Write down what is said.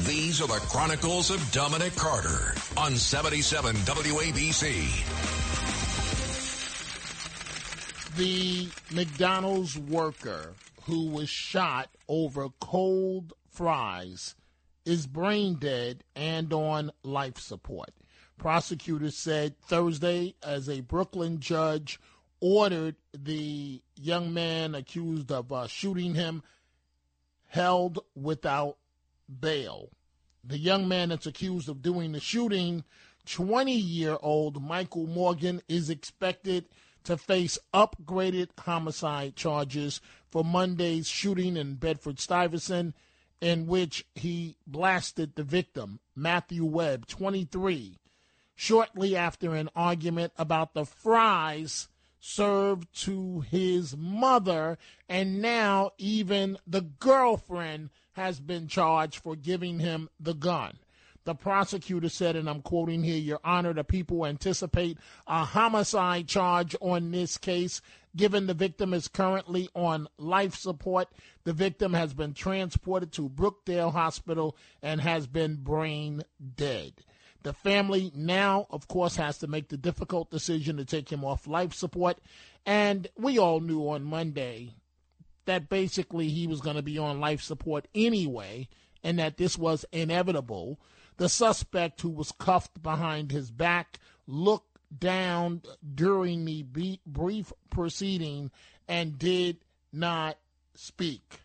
These are the Chronicles of Dominic Carter on 77 WABC. The McDonald's worker who was shot over cold fries is brain dead and on life support. Prosecutors said Thursday as a Brooklyn judge ordered the young man accused of uh, shooting him held without bail. The young man that's accused of doing the shooting, 20 year old Michael Morgan, is expected to face upgraded homicide charges for Monday's shooting in Bedford Stuyvesant, in which he blasted the victim, Matthew Webb, 23, shortly after an argument about the fries served to his mother, and now even the girlfriend has been charged for giving him the gun. The prosecutor said, and I'm quoting here, Your Honor, the people anticipate a homicide charge on this case. Given the victim is currently on life support, the victim has been transported to Brookdale Hospital and has been brain dead. The family now, of course, has to make the difficult decision to take him off life support. And we all knew on Monday that basically he was going to be on life support anyway and that this was inevitable. The suspect, who was cuffed behind his back, looked down during the brief proceeding and did not speak.